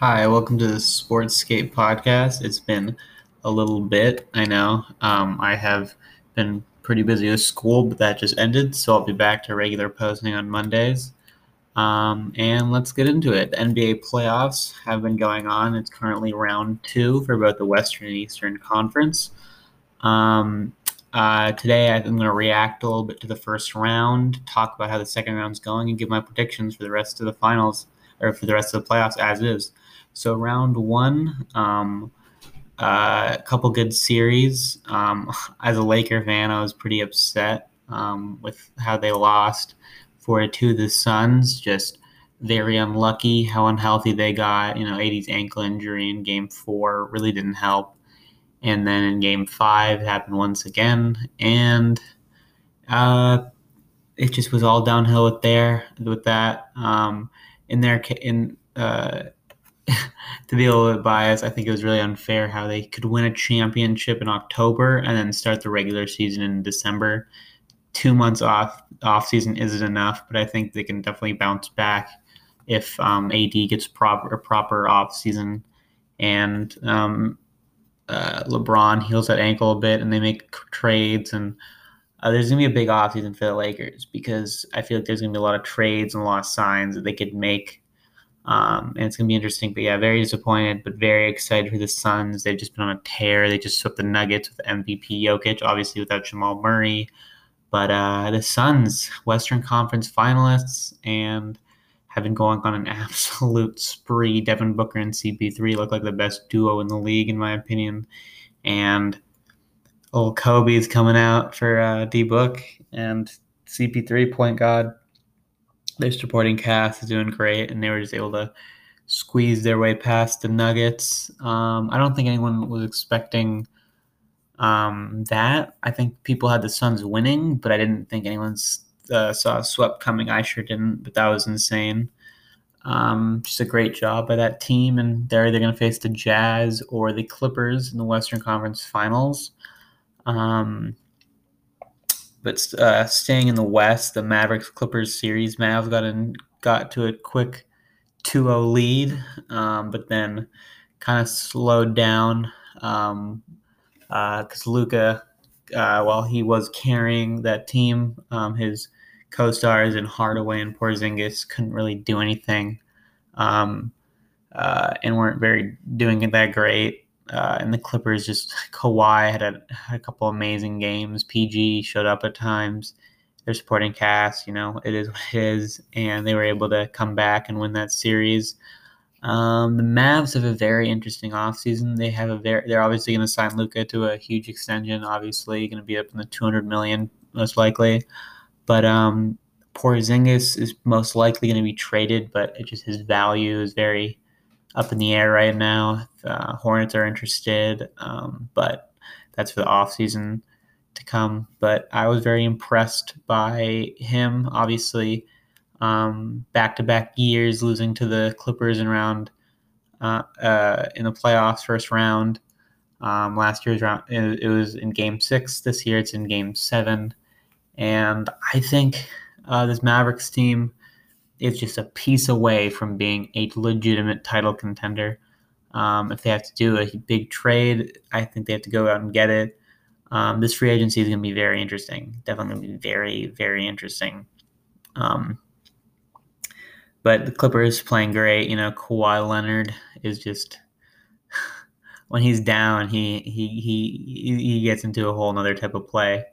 Hi, welcome to the Sportscape podcast. It's been a little bit, I know. Um, I have been pretty busy with school, but that just ended, so I'll be back to regular posting on Mondays. Um, and let's get into it. The NBA playoffs have been going on. It's currently round two for both the Western and Eastern Conference. Um, uh, today, I'm going to react a little bit to the first round, talk about how the second round's going, and give my predictions for the rest of the finals or for the rest of the playoffs as is. So round one, um, uh, a couple good series. Um, as a Laker fan, I was pretty upset um, with how they lost for to the Suns. Just very unlucky how unhealthy they got. You know, AD's ankle injury in Game Four really didn't help, and then in Game Five it happened once again, and uh, it just was all downhill with there with that. Um, in their in uh, to be a little bit biased, I think it was really unfair how they could win a championship in October and then start the regular season in December. Two months off off season isn't enough, but I think they can definitely bounce back if um, AD gets proper proper off season and um, uh, LeBron heals that ankle a bit and they make trades and uh, there's gonna be a big offseason for the Lakers because I feel like there's gonna be a lot of trades and a lot of signs that they could make, um, and it's gonna be interesting. But yeah, very disappointed, but very excited for the Suns. They've just been on a tear. They just swept the Nuggets with MVP Jokic, obviously without Jamal Murray, but uh, the Suns, Western Conference finalists, and have been going on an absolute spree. Devin Booker and CP3 look like the best duo in the league, in my opinion, and old Kobe's coming out for uh, D Book and CP3 point guard. Their supporting cast is doing great, and they were just able to squeeze their way past the Nuggets. Um, I don't think anyone was expecting um, that. I think people had the Suns winning, but I didn't think anyone uh, saw a swept coming. I sure didn't, but that was insane. Um, just a great job by that team, and they're either going to face the Jazz or the Clippers in the Western Conference Finals. Um, but uh, staying in the West, the Mavericks Clippers series, Mavs got in, got to a quick 2-0 lead, um, but then kind of slowed down because um, uh, Luka, uh, while he was carrying that team, um, his co-stars and Hardaway and Porzingis couldn't really do anything, um, uh, and weren't very doing it that great. Uh, and the Clippers just Kawhi had a, had a couple amazing games. PG showed up at times. Their supporting cast, you know, it is what it is, and they were able to come back and win that series. Um, the Mavs have a very interesting offseason. They have a very they're obviously going to sign Luka to a huge extension. Obviously, going to be up in the 200 million most likely, but um, Porzingis is most likely going to be traded, but it just his value is very up in the air right now. Uh, Hornets are interested, um, but that's for the off season to come. But I was very impressed by him. Obviously, back to back years losing to the Clippers in round uh, uh, in the playoffs, first round. Um, last year's round, it, it, was in Game Six. This year, it's in Game Seven, and I think uh, this Mavericks team is just a piece away from being a legitimate title contender. Um, if they have to do a big trade, I think they have to go out and get it. Um, this free agency is going to be very interesting. Definitely going to be very, very interesting. Um, but the Clippers playing great. You know, Kawhi Leonard is just when he's down, he he he he gets into a whole other type of play,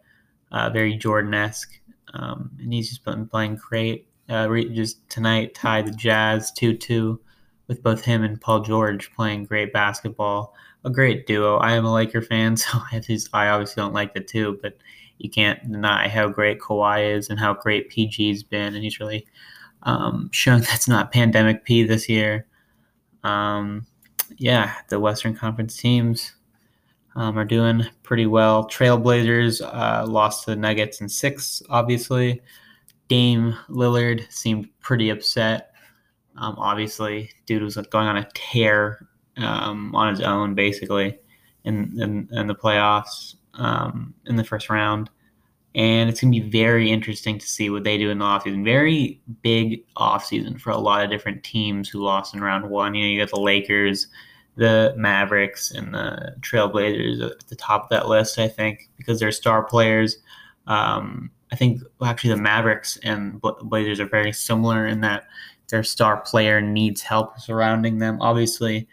uh, very Jordan esque, um, and he's just been playing great uh, just tonight tied the Jazz 2 2 with both him and Paul George playing great basketball. A great duo. I am a Laker fan, so I, just, I obviously don't like the two, but you can't deny how great Kawhi is and how great PG's been, and he's really um, shown that's not pandemic P this year. Um, yeah, the Western Conference teams um, are doing pretty well. Trailblazers uh, lost to the Nuggets in six, obviously. Dame Lillard seemed pretty upset. Um, obviously, dude was going on a tear um, on his own, basically, in in, in the playoffs um, in the first round, and it's going to be very interesting to see what they do in the offseason. Very big offseason for a lot of different teams who lost in round one. You know, you got the Lakers, the Mavericks, and the Trailblazers at the top of that list, I think, because they're star players. Um, I think well, actually the Mavericks and Blazers are very similar in that their star player needs help surrounding them. Obviously,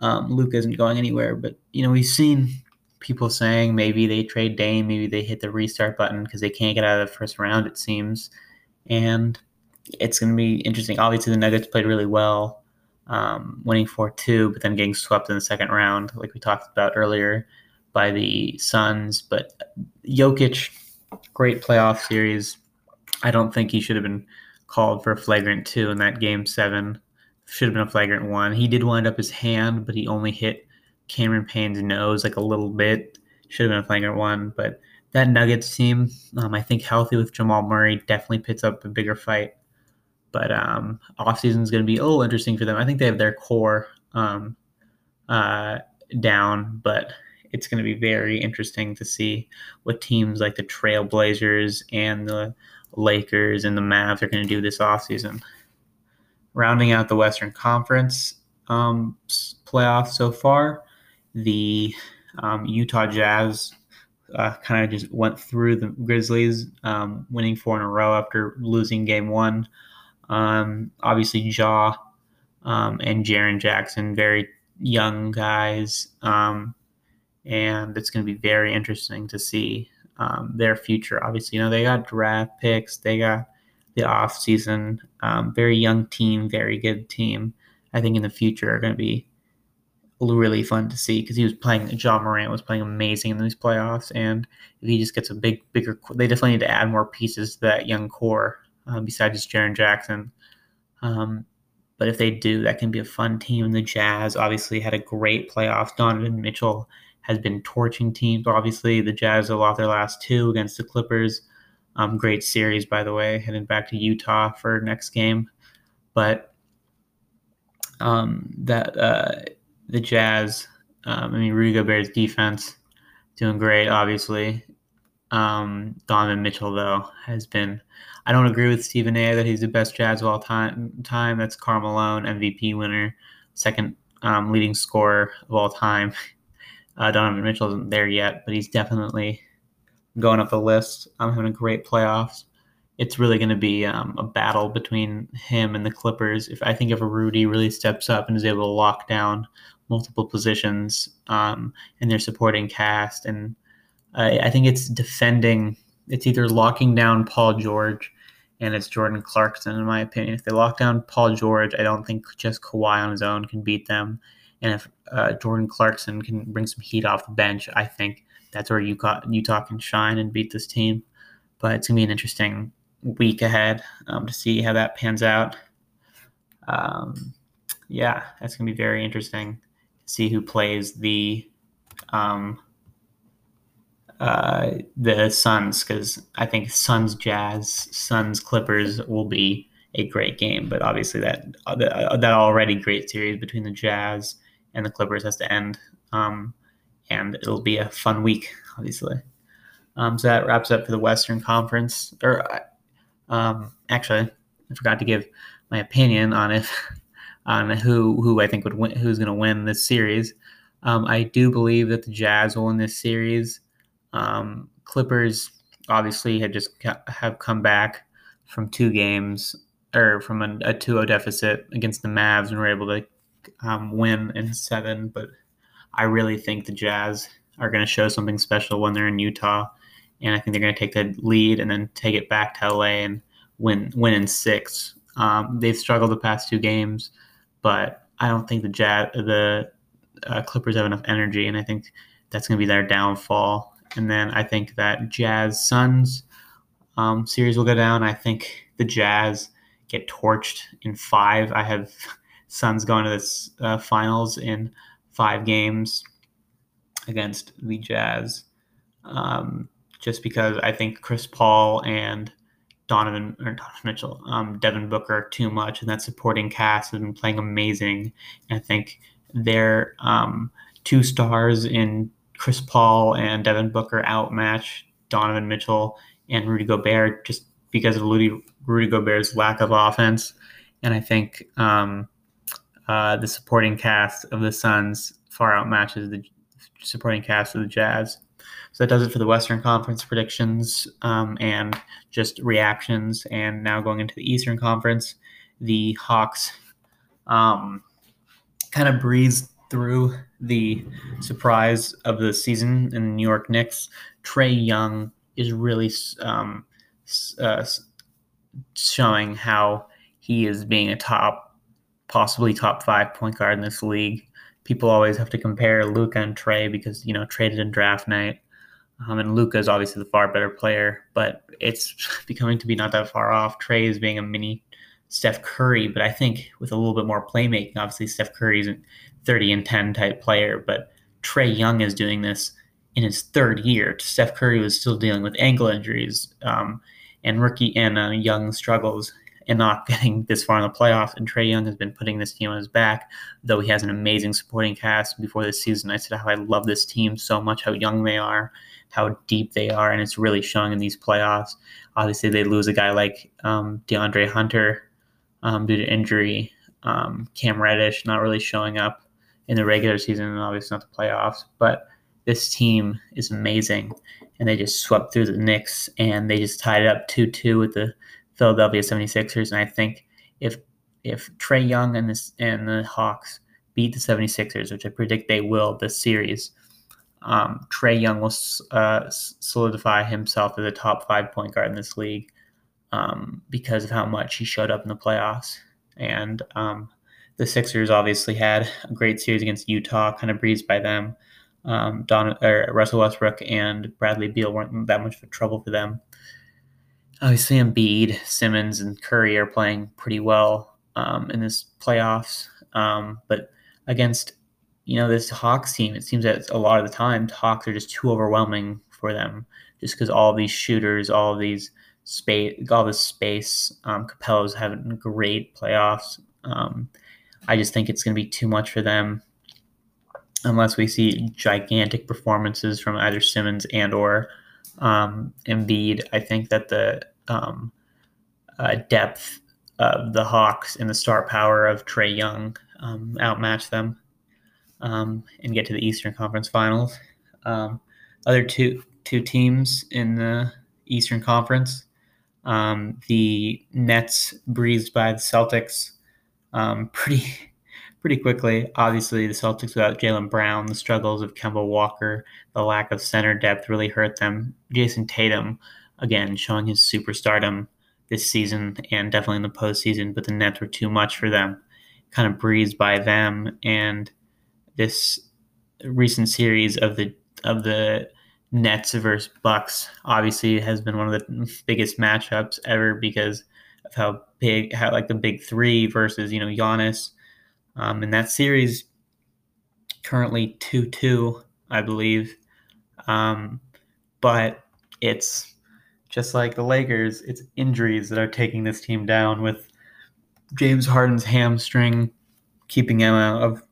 um, Luke isn't going anywhere, but you know we've seen people saying maybe they trade Dame, maybe they hit the restart button because they can't get out of the first round. It seems, and it's going to be interesting. Obviously, the Nuggets played really well, um, winning four two, but then getting swept in the second round, like we talked about earlier, by the Suns. But Jokic, great playoff series. I don't think he should have been called for a flagrant two in that game seven. Should have been a flagrant one. He did wind up his hand, but he only hit Cameron Payne's nose like a little bit. Should have been a flagrant one, but that Nuggets team, um, I think healthy with Jamal Murray definitely pits up a bigger fight. But um, offseason is going to be a little interesting for them. I think they have their core um, uh, down, but it's going to be very interesting to see what teams like the Trailblazers and the Lakers and the Mavs are going to do this offseason. Rounding out the Western Conference um, playoffs so far, the um, Utah Jazz uh, kind of just went through the Grizzlies, um, winning four in a row after losing game one. Um, obviously, Ja um, and Jaren Jackson, very young guys, um, and it's going to be very interesting to see um, their future. Obviously, you know they got draft picks, they got the off season, very young team, very good team. I think in the future are going to be really fun to see because he was playing. John Morant was playing amazing in these playoffs, and if he just gets a big, bigger, they definitely need to add more pieces to that young core uh, besides just Jaren Jackson. Um, but if they do, that can be a fun team. The Jazz obviously had a great playoffs. Donovan Mitchell has been torching teams. Obviously, the Jazz have lost their last two against the Clippers. Um, great series, by the way, heading back to Utah for next game. But um, that uh, the Jazz. Um, I mean, Rudy Gobert's defense doing great, obviously. Um, Donovan Mitchell, though, has been. I don't agree with Stephen A. that he's the best Jazz of all time. Time that's Karl Malone, MVP winner, second um, leading scorer of all time. Uh, Donovan Mitchell isn't there yet, but he's definitely going up the list. I'm having a great playoffs. It's really going to be um, a battle between him and the Clippers. If I think if Rudy really steps up and is able to lock down multiple positions um, in their supporting cast. And I, I think it's defending, it's either locking down Paul George and it's Jordan Clarkson, in my opinion. If they lock down Paul George, I don't think just Kawhi on his own can beat them. And if uh, Jordan Clarkson can bring some heat off the bench, I think that's where Utah, Utah can shine and beat this team. But it's going to be an interesting week ahead um, to see how that pans out. Um, yeah, that's going to be very interesting to see who plays the um, uh, the Suns because I think Suns Jazz, Suns Clippers will be a great game. But obviously that uh, that already great series between the Jazz and the Clippers has to end, um, and it'll be a fun week, obviously. Um, so that wraps up for the Western Conference. Or uh, um, actually, I forgot to give my opinion on it. on who who I think would win, who's going to win this series. Um, I do believe that the Jazz will win this series. Um, Clippers obviously had just have come back from two games or from a, a 2-0 deficit against the Mavs and were able to um, win in seven. But I really think the Jazz are going to show something special when they're in Utah, and I think they're going to take the lead and then take it back to LA and win win in six. Um, they've struggled the past two games but I don't think the Jazz, the uh, Clippers have enough energy, and I think that's going to be their downfall. And then I think that Jazz Suns um, series will go down. I think the Jazz get torched in five. I have Suns going to this uh, finals in five games against the Jazz, um, just because I think Chris Paul and Donovan or Donovan Mitchell, um, Devin Booker too much, and that supporting cast has been playing amazing. And I think their um, two stars in Chris Paul and Devin Booker outmatch Donovan Mitchell and Rudy Gobert just because of Rudy, Rudy Gobert's lack of offense. And I think um, uh, the supporting cast of the Suns far outmatches the supporting cast of the Jazz. So that does it for the Western Conference predictions um, and just reactions. And now going into the Eastern Conference, the Hawks um, kind of breezed through the surprise of the season in the New York Knicks. Trae Young is really um, uh, showing how he is being a top, possibly top five point guard in this league. People always have to compare Luka and Trae because you know traded in draft night, um, and Luka is obviously the far better player. But it's becoming to be not that far off. Trae is being a mini Steph Curry, but I think with a little bit more playmaking. Obviously, Steph Curry is a 30 and 10 type player, but Trae Young is doing this in his third year. Steph Curry was still dealing with ankle injuries um, and rookie and uh, young struggles and not getting this far in the playoffs. And Trae Young has been putting this team on his back, though he has an amazing supporting cast. Before this season, I said how I love this team so much, how young they are, how deep they are, and it's really showing in these playoffs. Obviously, they lose a guy like um, DeAndre Hunter um, due to injury. Um, Cam Reddish not really showing up in the regular season, and obviously not the playoffs, but this team is amazing. And they just swept through the Knicks and they just tied it up 2 2 with the Philadelphia 76ers. And I think if if Trae Young and, this, and the Hawks beat the 76ers, which I predict they will this series, um, Trae Young will uh, solidify himself as a top five point guard in this league um, because of how much he showed up in the playoffs. And um, the Sixers obviously had a great series against Utah, kind of breezed by them um, Don or Russell Westbrook and Bradley Beal weren't that much of a trouble for them. Obviously, Embiid, Simmons, and Curry are playing pretty well um, in this playoffs, um, but against you know this Hawks team, it seems that a lot of the time Hawks are just too overwhelming for them, just because all these shooters, all these space, all this space. Um, Capela's having great playoffs. Um, I just think it's going to be too much for them unless we see gigantic performances from either Simmons and or um, Embiid. I think that the um, uh, depth of the Hawks and the star power of Trae Young um, outmatch them um, and get to the Eastern Conference Finals. Um, other two two teams in the Eastern Conference, um, the Nets breezed by the Celtics pretty pretty quickly. Obviously, the Celtics without Jaylen Brown, the struggles of Kemba Walker, the lack of center depth really hurt them. Jayson Tatum, again, showing his superstardom this season and definitely in the postseason, but the Nets were too much for them. Kind of breezed by them, and this recent series of the of the Nets versus Bucks obviously has been one of the biggest matchups ever because of how big, how like the big three versus you know Giannis um, in that series, currently 2 2, I believe. Um, but it's just like the Lakers, it's injuries that are taking this team down with James Harden's hamstring keeping him out of,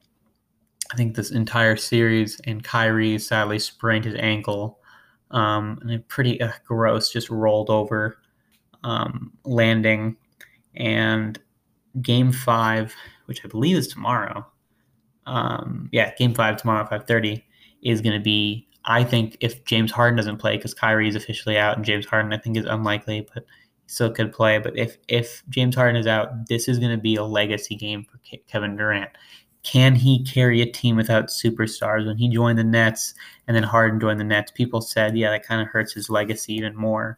I think, this entire series, and Kyrie sadly sprained his ankle. Um, and a pretty uh, gross, just rolled over um, landing. And game five which I believe is tomorrow. Um, yeah, Game Five tomorrow, five thirty, is going to be. I think if James Harden doesn't play, because Kyrie is officially out, and James Harden I think is unlikely, but still could play. But if if James Harden is out, this is going to be a legacy game for Kevin Durant. Can he carry a team without superstars? When he joined the Nets and then Harden joined the Nets, people said, yeah, that kind of hurts his legacy even more.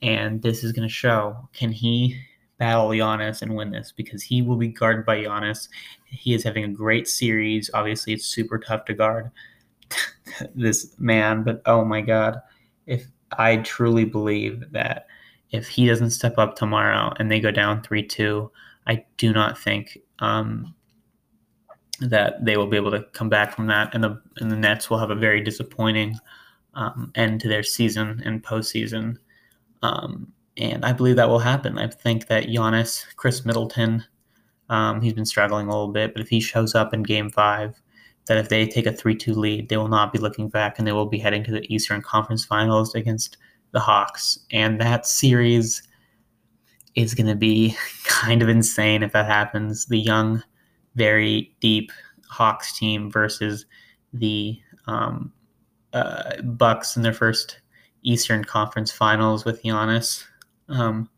And this is going to show. Can he battle Giannis and win this because he will be guarded by Giannis. He is having a great series. Obviously, it's super tough to guard this man, but oh my God, if I truly believe that if he doesn't step up tomorrow and they go down 3 2, I do not think um, that they will be able to come back from that. And the, and the Nets will have a very disappointing um, end to their season and postseason. Um, and I believe that will happen. I think that Giannis, Khris Middleton, um, he's been struggling a little bit, but if he shows up in Game Five, that if they take a three-two lead, they will not be looking back, and they will be heading to the Eastern Conference Finals against the Hawks. And that series is going to be kind of insane if that happens. The young, very deep Hawks team versus the um, uh, Bucks in their first Eastern Conference Finals with Giannis. Um,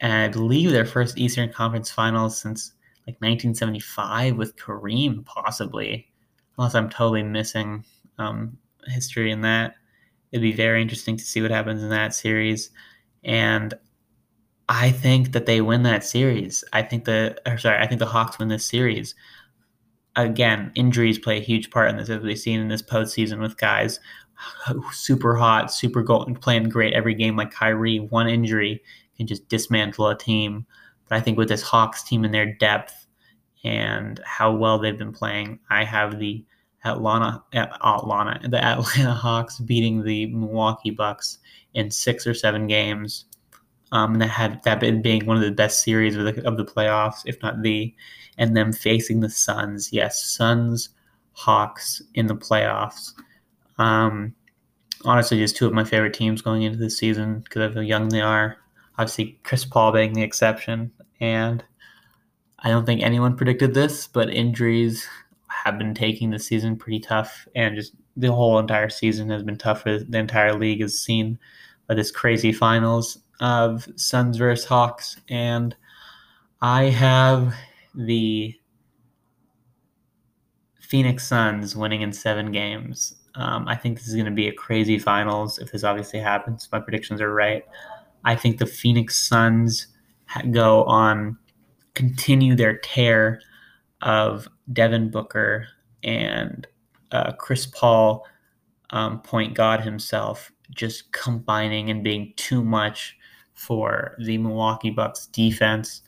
and I believe their first Eastern Conference Finals since like 1975 with Kareem, possibly, unless I'm totally missing um, history in that. It'd be very interesting to see what happens in that series. And I think that they win that series. I think the, or sorry, I think the Hawks win this series. Again, injuries play a huge part in this, as we've seen in this postseason with guys super hot, super goal, playing great every game like Kyrie. One injury can just dismantle a team. But I think with this Hawks team and their depth and how well they've been playing, I have the Atlanta, Atlanta, the Atlanta Hawks beating the Milwaukee Bucks in six or seven games. Um, and that had that been being one of the best series of the, of the playoffs, if not the, and them facing the Suns. Yes, Suns, Hawks in the playoffs. Um, honestly, just two of my favorite teams going into this season because of how young they are. Obviously, Chris Paul being the exception, and I don't think anyone predicted this, but injuries have been taking the season pretty tough, and just the whole entire season has been tough for the entire league. Is seen by this crazy finals of Suns versus Hawks, and I have the Phoenix Suns winning in seven games. Um, I think this is going to be a crazy finals if this obviously happens. My predictions are right. I think the Phoenix Suns go on, continue their tear of Devin Booker and uh, Chris Paul, um, point God himself, just combining and being too much for the Milwaukee Bucks defense.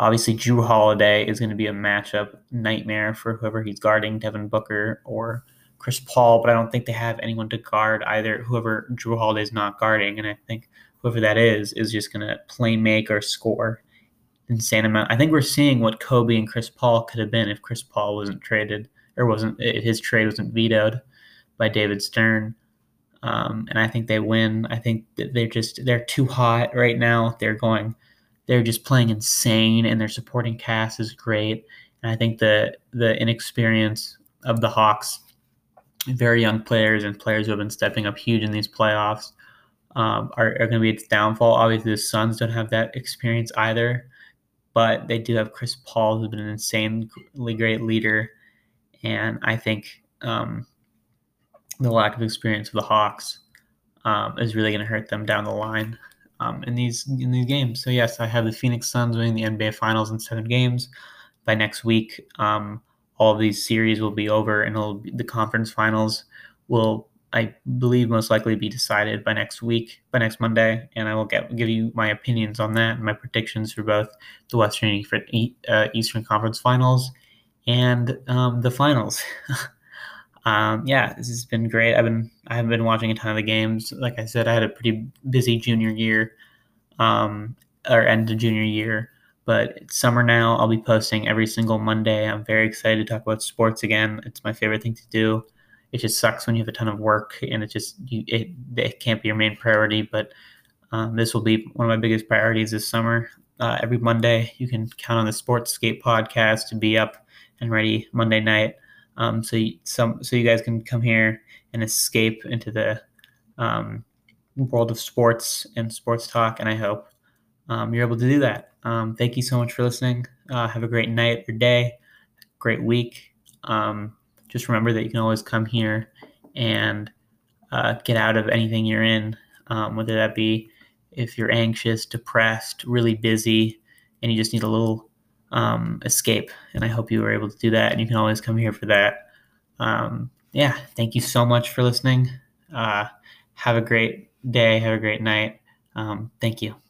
Obviously, Jrue Holiday is going to be a matchup nightmare for whoever he's guarding, Devin Booker or Chris Paul, but I don't think they have anyone to guard either. Whoever Jrue Holiday is not guarding, and I think whoever that is is just going to play make or score insane amount. I think we're seeing what Kobe and Chris Paul could have been if Chris Paul wasn't traded or wasn't his trade wasn't vetoed by David Stern. Um, and I think they win. I think that they're just they're too hot right now. They're going, they're just playing insane, and their supporting cast is great. And I think the the inexperience of the Hawks, very young players and players who have been stepping up huge in these playoffs, um, are, are going to be its downfall. Obviously, the Suns don't have that experience either, but they do have Chris Paul, who's been an insanely great leader, and I think um, the lack of experience of the Hawks um, is really going to hurt them down the line um, in these in these games. So yes, I have the Phoenix Suns winning the NBA Finals in seven games. By next week, um, all these series will be over, and be, the conference finals will I believe most likely be decided by next week, by next Monday, and I will get give you my opinions on that and my predictions for both the Western uh, Eastern Conference Finals and um, the finals. um, yeah, this has been great. I've been I haven't been watching a ton of the games. Like I said, I had a pretty busy junior year, um, or end of junior year. But it's summer now. I'll be posting every single Monday. I'm very excited to talk about sports again. It's my favorite thing to do it just sucks when you have a ton of work and it just you, it, it can't be your main priority but um, this will be one of my biggest priorities this summer uh, every monday you can count on the Sports sportscape podcast to be up and ready monday night um, so you, some so you guys can come here and escape into the um, world of sports and sports talk and i hope um, you're able to do that um, thank you so much for listening uh, have a great night or day great week um, just remember that you can always come here and uh, get out of anything you're in, um, whether that be if you're anxious, depressed, really busy, and you just need a little um, escape. And I hope you were able to do that. And you can always come here for that. Um, yeah, thank you so much for listening. Uh, have a great day. Have a great night. Um, thank you.